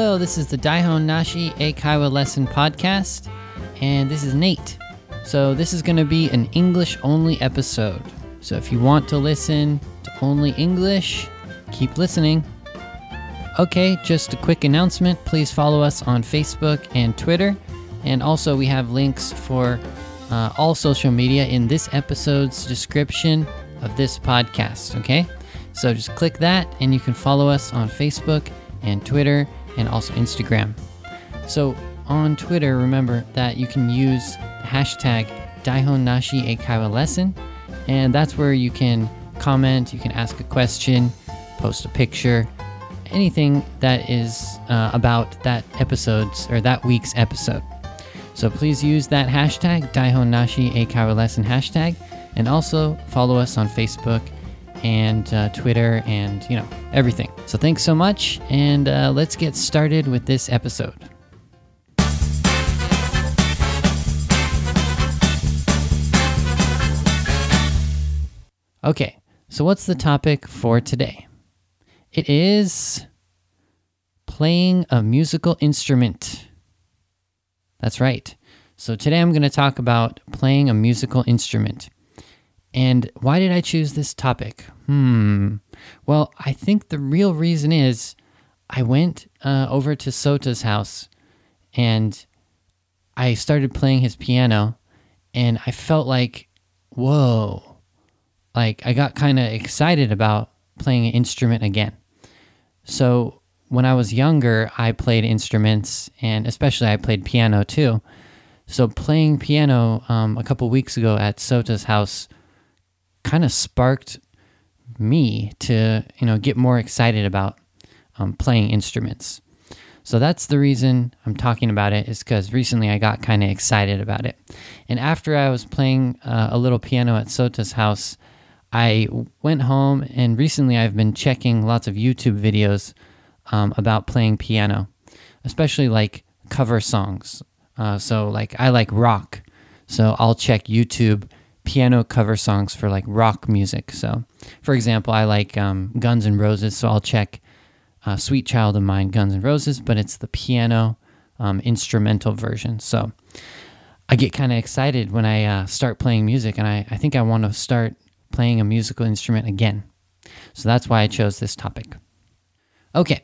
Hello, this is the Daihon Nashi Eikaiwa Lesson Podcast, and this is Nate. So, this is going to be an English only episode. So, if you want to listen to only English, keep listening. Okay, just a quick announcement. Please follow us on Facebook and Twitter. And also, we have links for uh, all social media in this episode's description of this podcast. Okay? So just click that, and you can follow us on Facebook and Twitter and also Instagram. So on Twitter, remember that you can use hashtag Daihon Nashi Eikaiwa Lesson, and that's where you can comment, you can ask a question, post a picture, anything that is uh, about that episode's or that week's episode. So please use that hashtag, Daihon Nashi Eikaiwa Lesson hashtag, and also follow us on Facebook and uh, Twitter and, you know, everything. So thanks so much, and uh, let's get started with this episode. Okay, so what's the topic for today? It is playing a musical instrument. That's right. So today I'm going to talk about playing a musical instrument. And why did I choose this topic? Hmm. Well, I think the real reason is I went uh, over to Sota's house and I started playing his piano, and I felt like, whoa, like I got kind of excited about playing an instrument again. So when I was younger, I played instruments, and especially I played piano too. So playing piano um, a couple weeks ago at Sota's house kind of sparked me to you know get more excited about um, playing instruments. So that's the reason I'm talking about it is because recently I got kind of excited about it. And after I was playing uh, a little piano at Sota's house, I went home and recently I've been checking lots of YouTube videos um, about playing piano, especially like cover songs. Uh, so like I like rock, so I'll check YouTube piano cover songs for like rock music. So, for example, I like um, Guns N' Roses, so I'll check uh, "Sweet Child of Mine" Guns N' Roses, but it's the piano um, instrumental version. So, I get kind of excited when I uh, start playing music, and I, I think I want to start playing a musical instrument again. So that's why I chose this topic. Okay,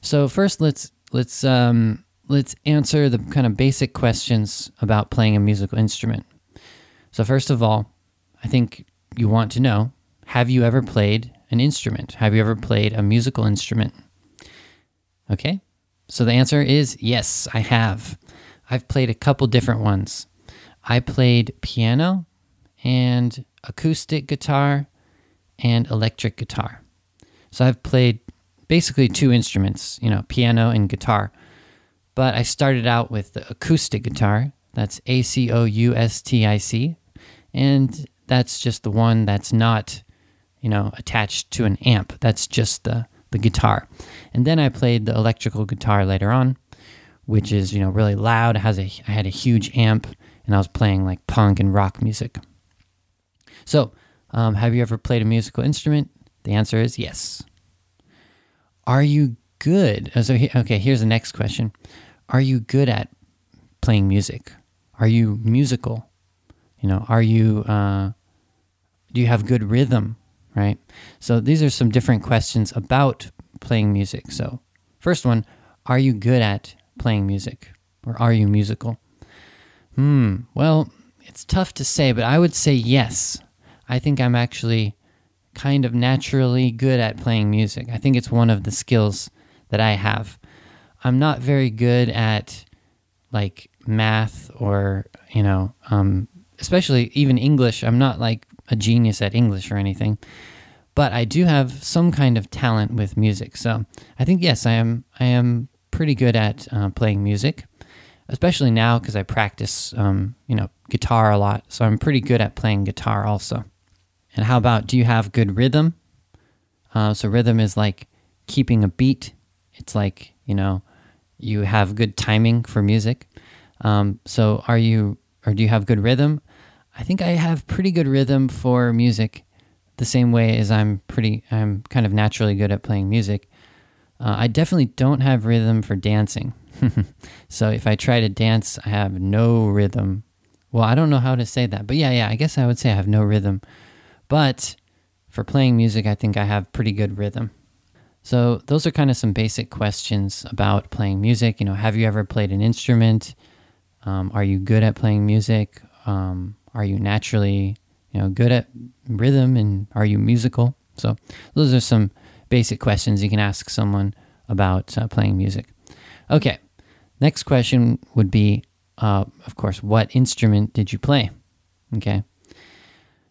so first let's let's um, let's answer the kind of basic questions about playing a musical instrument. So, first of all, I think you want to know have you ever played an instrument? Have you ever played a musical instrument? Okay, so the answer is yes, I have. I've played a couple different ones. I played piano and acoustic guitar and electric guitar. So I've played basically two instruments, you know, piano and guitar. But I started out with the acoustic guitar. That's A C O U S T I C and that's just the one that's not you know attached to an amp. That's just the the guitar. And then i played the electrical guitar later on which is you know really loud. Has a i had a huge amp and i was playing like punk and rock music. So um, have you ever played a musical instrument? The answer is yes. Are you good uh, so okay here's the next question. Are you good at playing music? Are you musical you know, are you uh, do you have good rhythm, right? So these are some different questions about playing music. So first one, are you good at playing music, or are you musical? Hmm. Well, it's tough to say, but I would say yes. I think I'm actually kind of naturally good at playing music. I think it's one of the skills that I have. I'm not very good at like math or you know um, especially even English. I'm not like a genius at English or anything, but I do have some kind of talent with music. So I think yes, I am. I am pretty good at uh, playing music, especially now because I practice, um, you know, guitar a lot. So I'm pretty good at playing guitar also. And how about do you have good rhythm? Uh, so rhythm is like keeping a beat. It's like you know, you have good timing for music. Um, so are you or do you have good rhythm? I think I have pretty good rhythm for music, the same way as I'm pretty, I'm kind of naturally good at playing music. Uh, I definitely don't have rhythm for dancing. so if I try to dance, I have no rhythm. Well, I don't know how to say that, but yeah, yeah, I guess I would say I have no rhythm. But for playing music, I think I have pretty good rhythm. So those are kind of some basic questions about playing music. You know, have you ever played an instrument? Um, are you good at playing music? Um, are you naturally, you know, good at rhythm, and are you musical? So those are some basic questions you can ask someone about uh, playing music. Okay, next question would be, uh, of course, what instrument did you play? Okay,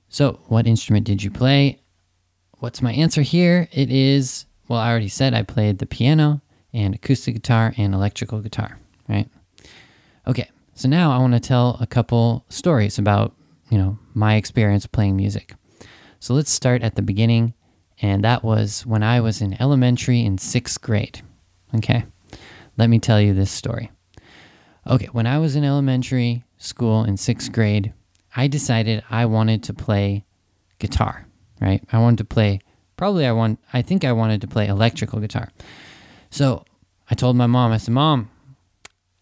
so what instrument did you play? What's my answer here? It is, well, I already said I played the piano and acoustic guitar and electrical guitar, right? Okay, so now I want to tell a couple stories about, you know, my experience playing music. So let's start at the beginning and that was when I was in elementary in sixth grade. Okay, let me tell you this story. Okay, when I was in elementary school in sixth grade, I decided I wanted to play guitar, right? I wanted to play, probably I want, I think I wanted to play electrical guitar. So I told my mom, I said, Mom,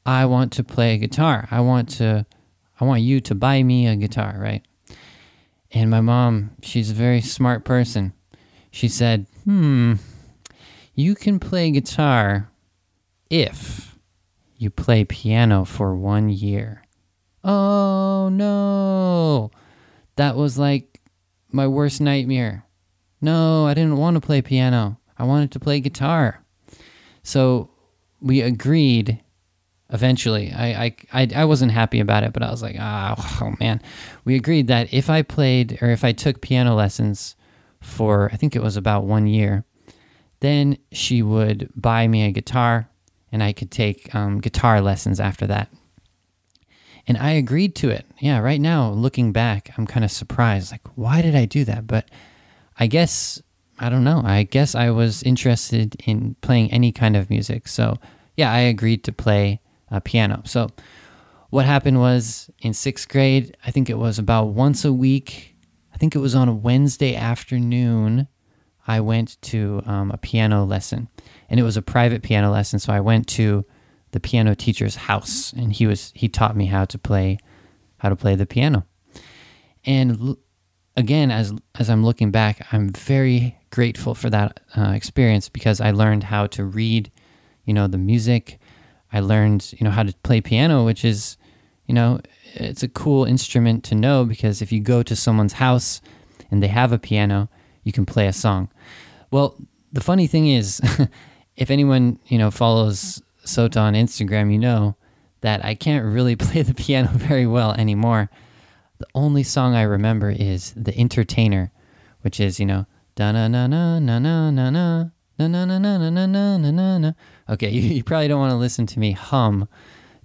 I want to play guitar. I want to, I want you to buy me a guitar, right? And my mom, she's a very smart person she said, Hmm, you can play guitar if you play piano for one year. Oh no! That was like my worst nightmare. No, I didn't want to play piano. I wanted to play guitar. So we agreed eventually. I, I, I, wasn't happy about it, but I was like, oh, oh man. We agreed that if I played or if I took piano lessons for I think it was about one year. Then she would buy me a guitar, and I could take um, guitar lessons after that. And I agreed to it. Yeah, right now, looking back, I'm kind of surprised. Like, why did I do that? But I guess, I don't know. I guess I was interested in playing any kind of music. So, yeah, I agreed to play uh, piano. So, what happened was in sixth grade, I think it was about once a week I think it was on a Wednesday afternoon, I went to um, a piano lesson, and it was a private piano lesson. So I went to the piano teacher's house, and he was he taught me how to play how to play the piano. And l- again, as as I'm looking back, I'm very grateful for that uh, experience because I learned how to read, you know, the music. I learned, you know, how to play piano, which is, you know, it's a cool instrument to know because if you go to someone's house and they have a piano, you can play a song. Well, the funny thing is, if anyone you know follows Sota on Instagram, you know that I can't really play the piano very well anymore. The only song I remember is "The Entertainer," which is you know da na na na na na na na na na na na na na na na. Okay, you, you probably don't want to listen to me hum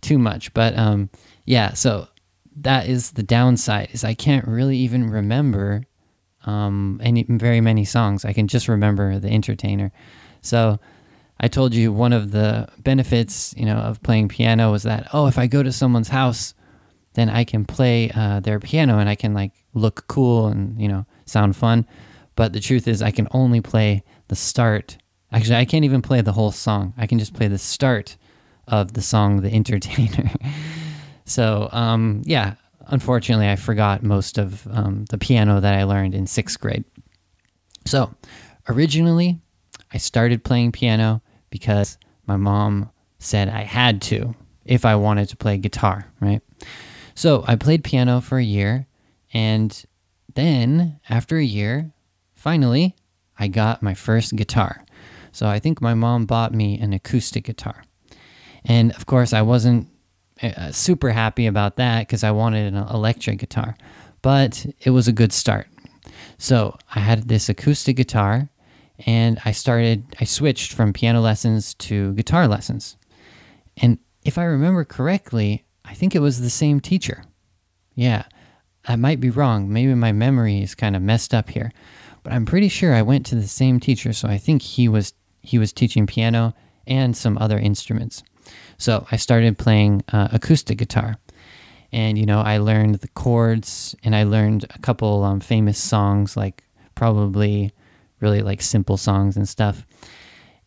too much, but um, yeah. So that is the downside is I can't really even remember um, any very many songs. I can just remember the entertainer. So I told you one of the benefits, you know, of playing piano was that oh, if I go to someone's house, then I can play uh, their piano and I can like look cool and you know sound fun. But the truth is, I can only play the start. Actually, I can't even play the whole song. I can just play the start of the song "The Entertainer." So, um, yeah, unfortunately, I forgot most of um, the piano that I learned in sixth grade. So, originally, I started playing piano because my mom said I had to if I wanted to play guitar, right? So, I played piano for a year, and then after a year, finally, I got my first guitar. So, I think my mom bought me an acoustic guitar. And of course, I wasn't uh, super happy about that because I wanted an electric guitar, but it was a good start. So I had this acoustic guitar and I started, I switched from piano lessons to guitar lessons. And if I remember correctly, I think it was the same teacher. Yeah, I might be wrong. Maybe my memory is kind of messed up here, but I'm pretty sure I went to the same teacher. So I think he was he was teaching piano and some other instruments. So I started playing uh, acoustic guitar. And, you know, I learned the chords and I learned a couple um, famous songs, like probably really like simple songs and stuff.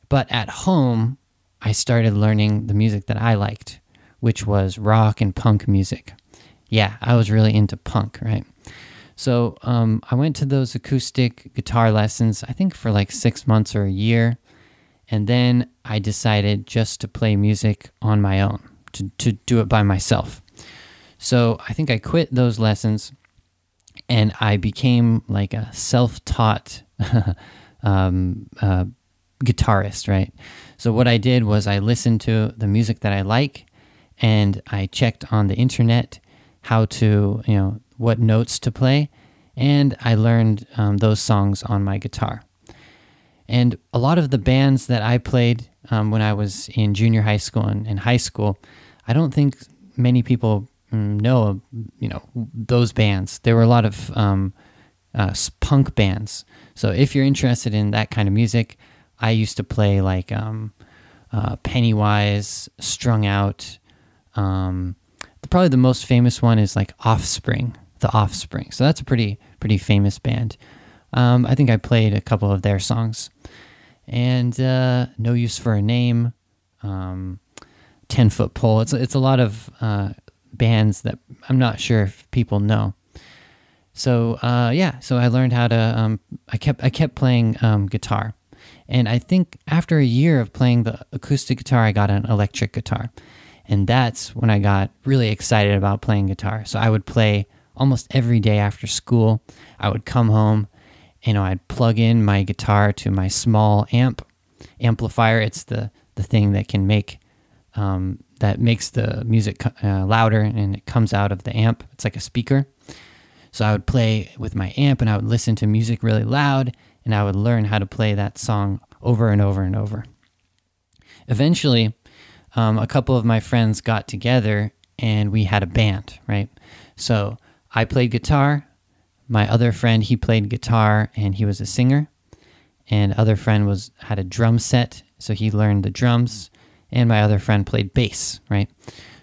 But at home, I started learning the music that I liked, which was rock and punk music. Yeah, I was really into punk, right? So um, I went to those acoustic guitar lessons, I think for like six months or a year. And then I decided just to play music on my own, to, to do it by myself. So I think I quit those lessons and I became like a self taught um, uh, guitarist, right? So what I did was I listened to the music that I like and I checked on the internet how to, you know, what notes to play, and I learned um, those songs on my guitar. And a lot of the bands that I played um, when I was in junior high school and, and high school, I don't think many people mm, know, you know, those bands. There were a lot of um, uh, punk bands. So if you're interested in that kind of music, I used to play like um, uh, Pennywise, Strung Out. Um, probably the most famous one is like Offspring, The Offspring. So that's a pretty pretty famous band. Um, I think I played a couple of their songs, and uh, No Use for a Name, um, Ten Foot Pole. It's it's a lot of uh, bands that I'm not sure if people know. So uh, yeah, so I learned how to. Um, I kept I kept playing um, guitar, and I think after a year of playing the acoustic guitar, I got an electric guitar. And that's when I got really excited about playing guitar. So I would play almost every day after school. I would come home, you know, I'd plug in my guitar to my small amp amplifier. It's the the thing that can make um, that makes the music uh, louder and it comes out of the amp. It's like a speaker. So I would play with my amp and I would listen to music really loud and I would learn how to play that song over and over and over. Eventually, um, a couple of my friends got together and we had a band, right? So I played guitar. My other friend, he played guitar and he was a singer. And other friend was had a drum set, so he learned the drums. And my other friend played bass, right?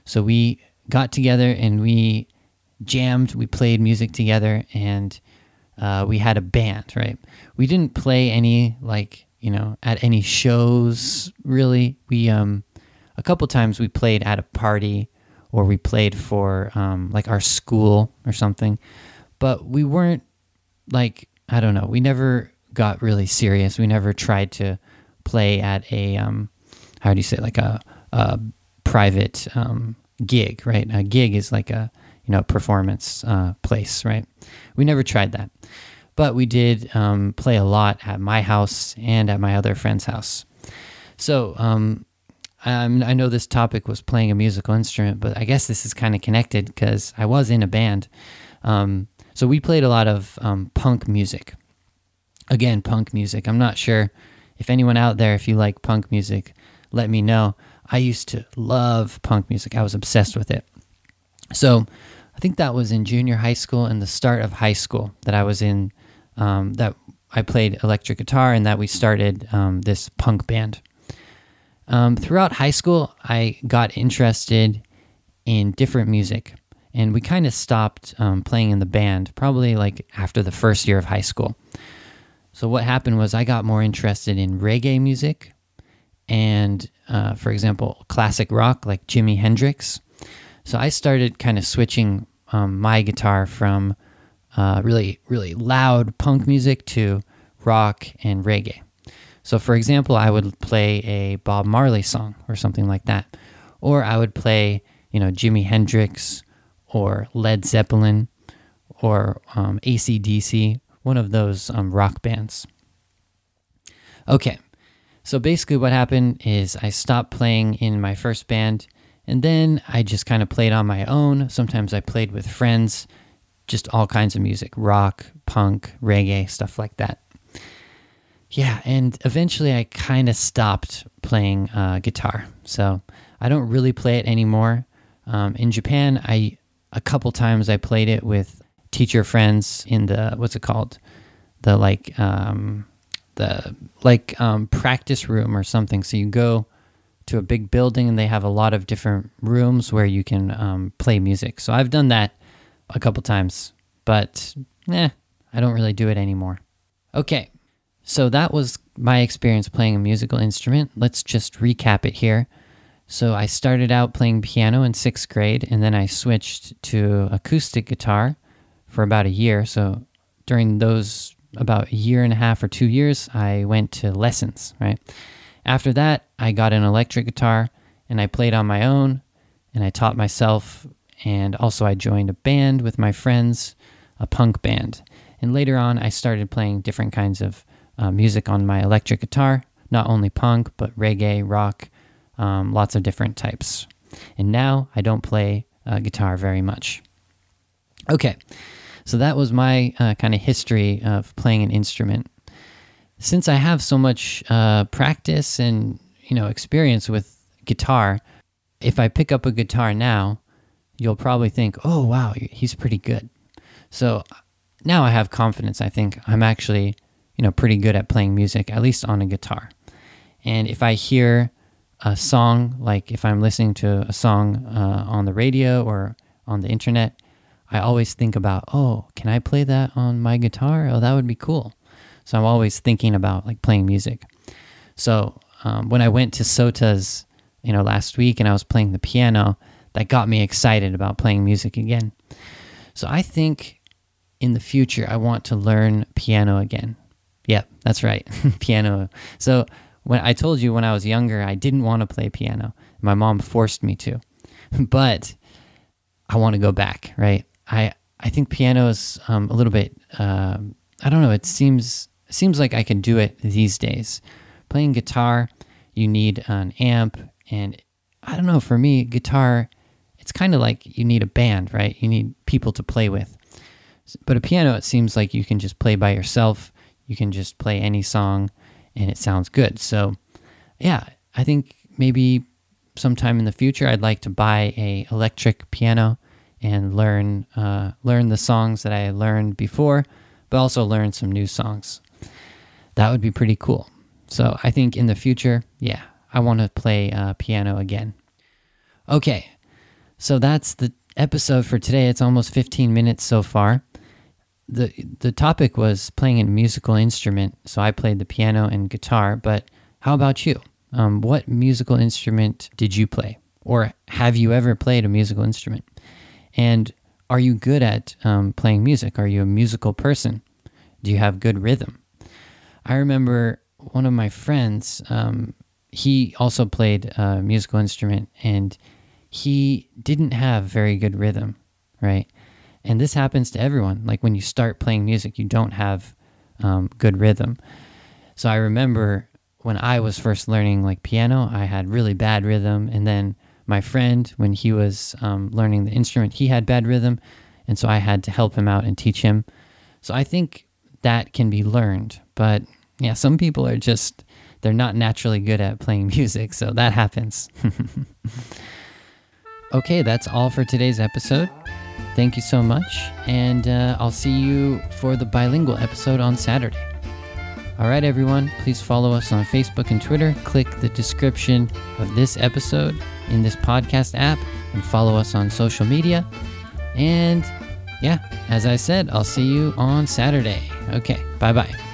So we got together and we jammed. We played music together, and uh, we had a band, right? We didn't play any like you know at any shows really. We um a couple times we played at a party or we played for um, like our school or something, but we weren't like I don't know. We never got really serious. We never tried to play at a um, how do you say like a, a private um, gig, right? A gig is like a you know performance uh, place, right? We never tried that, but we did um, play a lot at my house and at my other friend's house. So um, I know this topic was playing a musical instrument, but I guess this is kind of connected because I was in a band. Um, so we played a lot of um, punk music. Again, punk music. I'm not sure if anyone out there, if you like punk music, let me know. I used to love punk music. I was obsessed with it. So I think that was in junior high school and the start of high school that I was in. Um, that I played electric guitar and that we started um, this punk band. Um, throughout high school, I got interested in different music, and we kind of stopped um, playing in the band probably like after the first year of high school. So, what happened was I got more interested in reggae music and, uh, for example, classic rock like Jimi Hendrix. So, I started kind of switching um, my guitar from uh, really, really loud punk music to rock and reggae. So, for example, I would play a Bob Marley song or something like that. Or I would play, you know, Jimi Hendrix or Led Zeppelin or um, ACDC, one of those um, rock bands. Okay, so basically what happened is I stopped playing in my first band and then I just kind of played on my own. Sometimes I played with friends, just all kinds of music rock, punk, reggae, stuff like that. Yeah, and eventually I kind of stopped playing uh, guitar, so I don't really play it anymore. Um, in Japan, I a couple times I played it with teacher friends in the what's it called, the like um, the like um, practice room or something. So you go to a big building and they have a lot of different rooms where you can um, play music. So I've done that a couple times, but eh, I don't really do it anymore. Okay, So that was my experience playing a musical instrument. Let's just recap it here. So I started out playing piano in sixth grade, and then I switched to acoustic guitar for about a year. So during those about a year and a half or two years, I went to lessons, right? After that, I got an electric guitar and I played on my own and I taught myself. And also, I joined a band with my friends, a punk band. And later on, I started playing different kinds of uh, music on my electric guitar, not only punk, but reggae, rock, um, lots of different types. And now I don't play uh, guitar very much. Okay, so that was my uh, kind of history of playing an instrument. Since I have so much uh, practice and you know experience with guitar, if I pick up a guitar now, you'll probably think, "Oh, wow, he's pretty good." So now I have confidence. I think I'm actually you know pretty good at playing music, at least on a guitar. And if I hear a song, like if I'm listening to a song uh, on the radio or on the internet, I always think about, oh, can I play that on my guitar? Oh, that would be cool. So I'm always thinking about like playing music. So um, when I went to Sota's, you know, last week and I was playing the piano, that got me excited about playing music again. So I think in the future I want to learn piano again. Yep, that's right, piano. So when I told you when I was younger, I didn't want to play piano. My mom forced me to, but I want to go back. Right? I I think piano is um, a little bit. Uh, I don't know. It seems seems like I can do it these days. Playing guitar, you need an amp, and I don't know. For me, guitar, it's kind of like you need a band, right? You need people to play with. But a piano, it seems like you can just play by yourself. You can just play any song and it sounds good. So, yeah, I think maybe sometime in the future I'd like to buy a electric piano and learn uh, learn the songs that I learned before, but also learn some new songs. That would be pretty cool. So I think in the future, yeah, I want to play uh, piano again. Okay, so that's the episode for today. It's almost 15 minutes so far the the topic was playing a musical instrument, so I played the piano and guitar. But how about you? Um, what musical instrument did you play, or have you ever played a musical instrument? And are you good at um, playing music? Are you a musical person? Do you have good rhythm? I remember one of my friends. Um, he also played a musical instrument, and he didn't have very good rhythm, right? And this happens to everyone. Like when you start playing music, you don't have um, good rhythm. So I remember when I was first learning like piano, I had really bad rhythm, and then my friend, when he was um, learning the instrument, he had bad rhythm, and so I had to help him out and teach him. So I think that can be learned, but yeah, some people are just they're not naturally good at playing music, so that happens. okay, that's all for today's episode. Thank you so much, and uh, I'll see you for the bilingual episode on Saturday. All right, everyone, please follow us on Facebook and Twitter. Click the description of this episode in this podcast app and follow us on social media. And yeah, as I said, I'll see you on Saturday. Okay, bye bye.